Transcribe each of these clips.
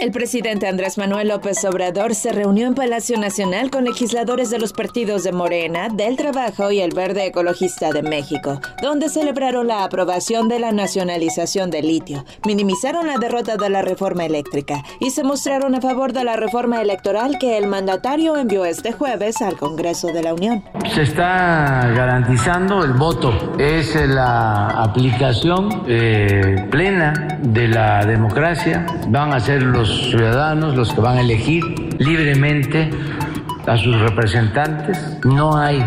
El presidente Andrés Manuel López Obrador se reunió en Palacio Nacional con legisladores de los partidos de Morena, del Trabajo y el Verde Ecologista de México, donde celebraron la aprobación de la nacionalización del litio, minimizaron la derrota de la reforma eléctrica y se mostraron a favor de la reforma electoral que el mandatario envió este jueves al Congreso de la Unión. Se está garantizando el voto, es la aplicación eh, plena de la democracia, van a ser los ciudadanos los que van a elegir libremente a sus representantes. No hay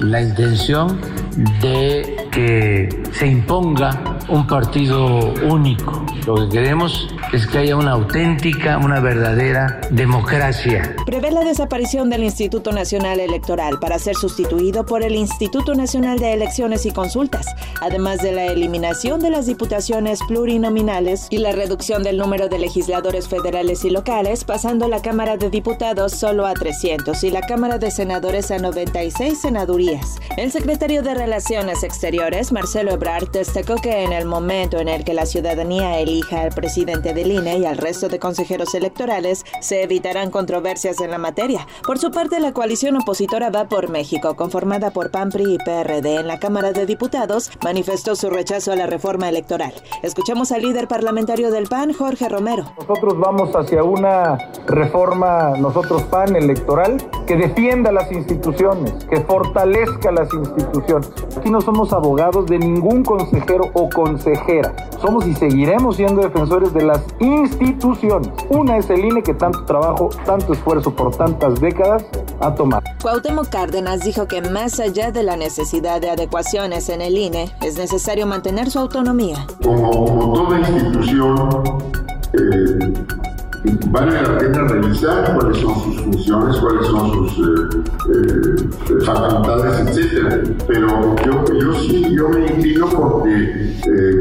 la intención de que se imponga un partido único. Lo que queremos es que haya una auténtica, una verdadera democracia. Prevé la desaparición del Instituto Nacional Electoral para ser sustituido por el Instituto Nacional de Elecciones y Consultas, además de la eliminación de las diputaciones plurinominales y la reducción del número de legisladores federales y locales, pasando la Cámara de Diputados solo a 300 y la Cámara de Senadores a 96 senadurías. El secretario de Relaciones Exteriores, Marcelo Ebrard, destacó que en el momento en el que la ciudadanía elija al presidente del INE y al resto de consejeros electorales, se evitarán controversias en la materia. Por su parte, la coalición opositora Va por México, conformada por PAN, PRI y PRD en la Cámara de Diputados, manifestó su rechazo a la reforma electoral. Escuchamos al líder parlamentario del PAN, Jorge Romero. Nosotros vamos hacia una reforma, nosotros PAN electoral, que defienda las instituciones, que fortalezca las instituciones. Aquí no somos abogados de ningún consejero o consejera. Somos y seguiremos siendo defensores de las instituciones. Una es el INE que tanto trabajo, tanto esfuerzo por tantas décadas ha tomado. Cuauhtémoc Cárdenas dijo que más allá de la necesidad de adecuaciones en el INE, es necesario mantener su autonomía. Como, toda institución, eh, vale la pena revisar cuáles son sus funciones, cuáles son sus eh, eh, facultades, etc. Pero yo, yo sí, yo me inclino porque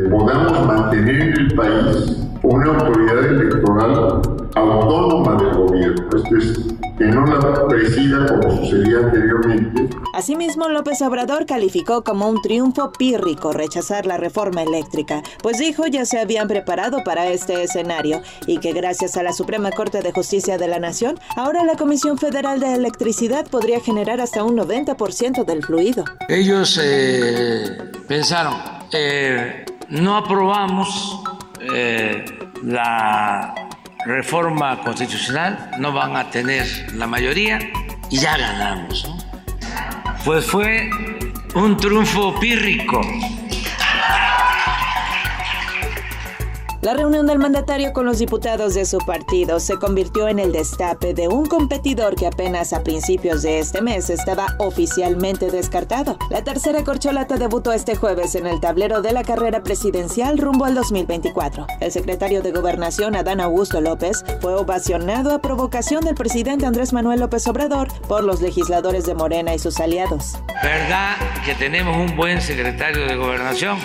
podamos mantener en el país una autoridad electoral autónoma del gobierno. Esto es que no la presida como sucedía anteriormente. Asimismo, López Obrador calificó como un triunfo pírrico rechazar la reforma eléctrica, pues dijo ya se habían preparado para este escenario y que gracias a la Suprema Corte de Justicia de la Nación, ahora la Comisión Federal de Electricidad podría generar hasta un 90% del fluido. Ellos eh, pensaron, eh, no aprobamos eh, la reforma constitucional, no van a tener la mayoría y ya ganamos. Pues fue un triunfo pírrico. La reunión del mandatario con los diputados de su partido se convirtió en el destape de un competidor que apenas a principios de este mes estaba oficialmente descartado. La tercera corcholata debutó este jueves en el tablero de la carrera presidencial rumbo al 2024. El secretario de Gobernación, Adán Augusto López, fue ovacionado a provocación del presidente Andrés Manuel López Obrador por los legisladores de Morena y sus aliados. ¿Verdad que tenemos un buen secretario de Gobernación?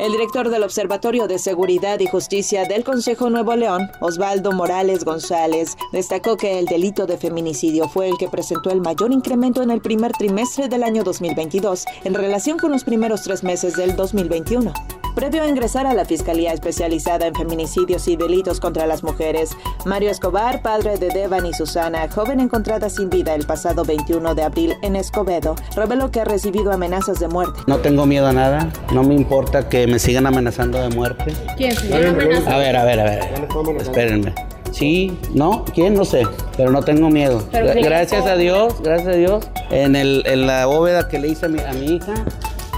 El director del Observatorio de Seguridad y Justicia del Consejo Nuevo León, Osvaldo Morales González, destacó que el delito de feminicidio fue el que presentó el mayor incremento en el primer trimestre del año 2022 en relación con los primeros tres meses del 2021. Previo a ingresar a la Fiscalía Especializada en Feminicidios y Delitos contra las Mujeres, Mario Escobar, padre de Devan y Susana, joven encontrada sin vida el pasado 21 de abril en Escobedo, reveló que ha recibido amenazas de muerte. No tengo miedo a nada, no me importa que me sigan amenazando de muerte. ¿Quién? A ver, a ver, a ver. Espérenme. Sí, no, quién no sé, pero no tengo miedo. Gracias a Dios, gracias a Dios. En, el, en la bóveda que le hice a mi, a mi hija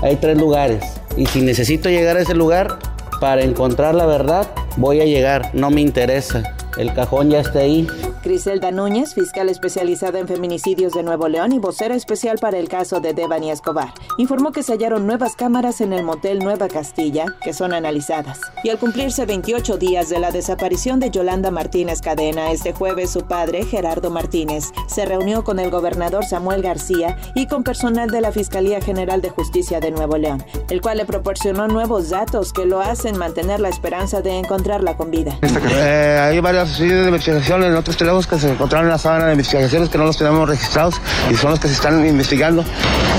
hay tres lugares. Y si necesito llegar a ese lugar para encontrar la verdad, voy a llegar. No me interesa. El cajón ya está ahí. Griselda Núñez, fiscal especializada en feminicidios de Nuevo León y vocera especial para el caso de Devani Escobar, informó que se hallaron nuevas cámaras en el motel Nueva Castilla que son analizadas. Y al cumplirse 28 días de la desaparición de Yolanda Martínez Cadena, este jueves su padre, Gerardo Martínez, se reunió con el gobernador Samuel García y con personal de la Fiscalía General de Justicia de Nuevo León, el cual le proporcionó nuevos datos que lo hacen mantener la esperanza de encontrarla con vida. Eh, hay varias de investigación en otros que se encontraron en la sábana de investigaciones que no los tenemos registrados y son los que se están investigando.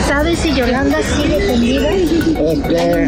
¿Sabes si Yolanda sigue con vida? Este,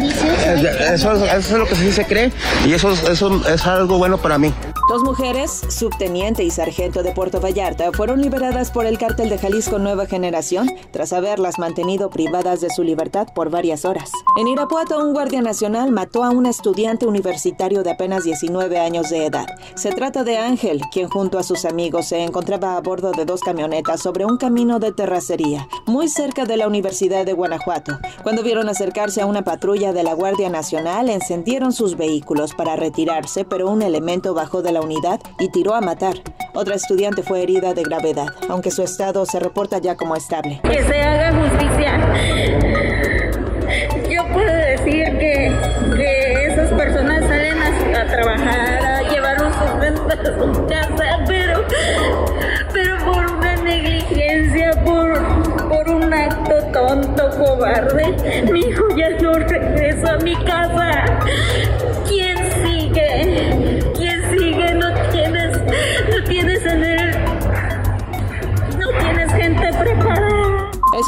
eso, eso, es lo que sí se cree y eso, eso es algo bueno para mí. Dos mujeres, subteniente y sargento de Puerto Vallarta, fueron liberadas por el cártel de Jalisco Nueva Generación tras haberlas mantenido privadas de su libertad por varias horas. En Irapuato, un guardia nacional mató a un estudiante universitario de apenas 19 años de edad. Se trata de Ángel, quien junto a sus amigos se encontraba a bordo de dos camionetas sobre un camino de terracería, muy cerca de la Universidad de Guanajuato. Cuando vieron acercarse a una patrulla de la Guardia Nacional, encendieron sus vehículos para retirarse, pero un elemento bajó de la unidad y tiró a matar. Otra estudiante fue herida de gravedad, aunque su estado se reporta ya como estable. Que se haga justicia. Yo puedo decir que, que esas personas salen a, trabajar, a llevar un sustento a su casa, pero, pero por una negligencia, por, por un acto tonto, cobarde, mi hijo ya no regresa a mi casa.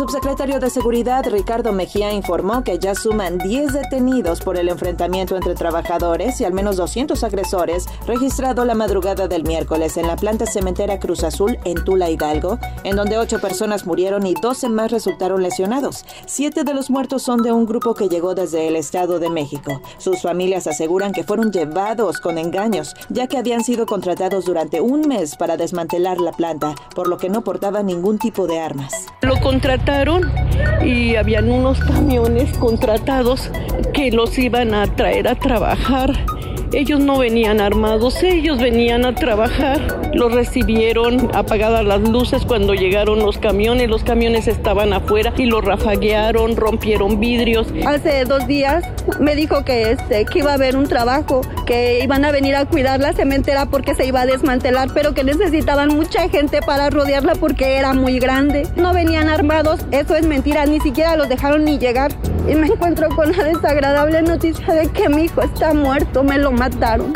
Subsecretario de Seguridad, Ricardo Mejía, informó que ya suman 10 detenidos por el enfrentamiento entre trabajadores y al menos 200 agresores registrado la madrugada del miércoles en la planta cementera Cruz Azul en Tula Hidalgo, en donde 8 personas murieron y 12 más resultaron lesionados. Siete de los muertos son de un grupo que llegó desde el Estado de México. Sus familias aseguran que fueron llevados con engaños, ya que habían sido contratados durante un mes para desmantelar la planta, por lo que no portaban ningún tipo de armas. Y habían unos camiones contratados que los iban a traer a trabajar. Ellos no venían armados, ellos venían a trabajar. Los recibieron apagadas las luces cuando llegaron los camiones. Los camiones estaban afuera y los rafaguearon, rompieron vidrios. Hace dos días me dijo que, este, que iba a haber un trabajo, que iban a venir a cuidar la cementera porque se iba a desmantelar, pero que necesitaban mucha gente para rodearla porque era muy grande. No venían armados, eso es mentira, ni siquiera los dejaron ni llegar. Y me encuentro con la desagradable noticia de que mi hijo está muerto, me lo mataron.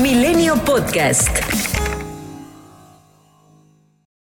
Milenio Podcast.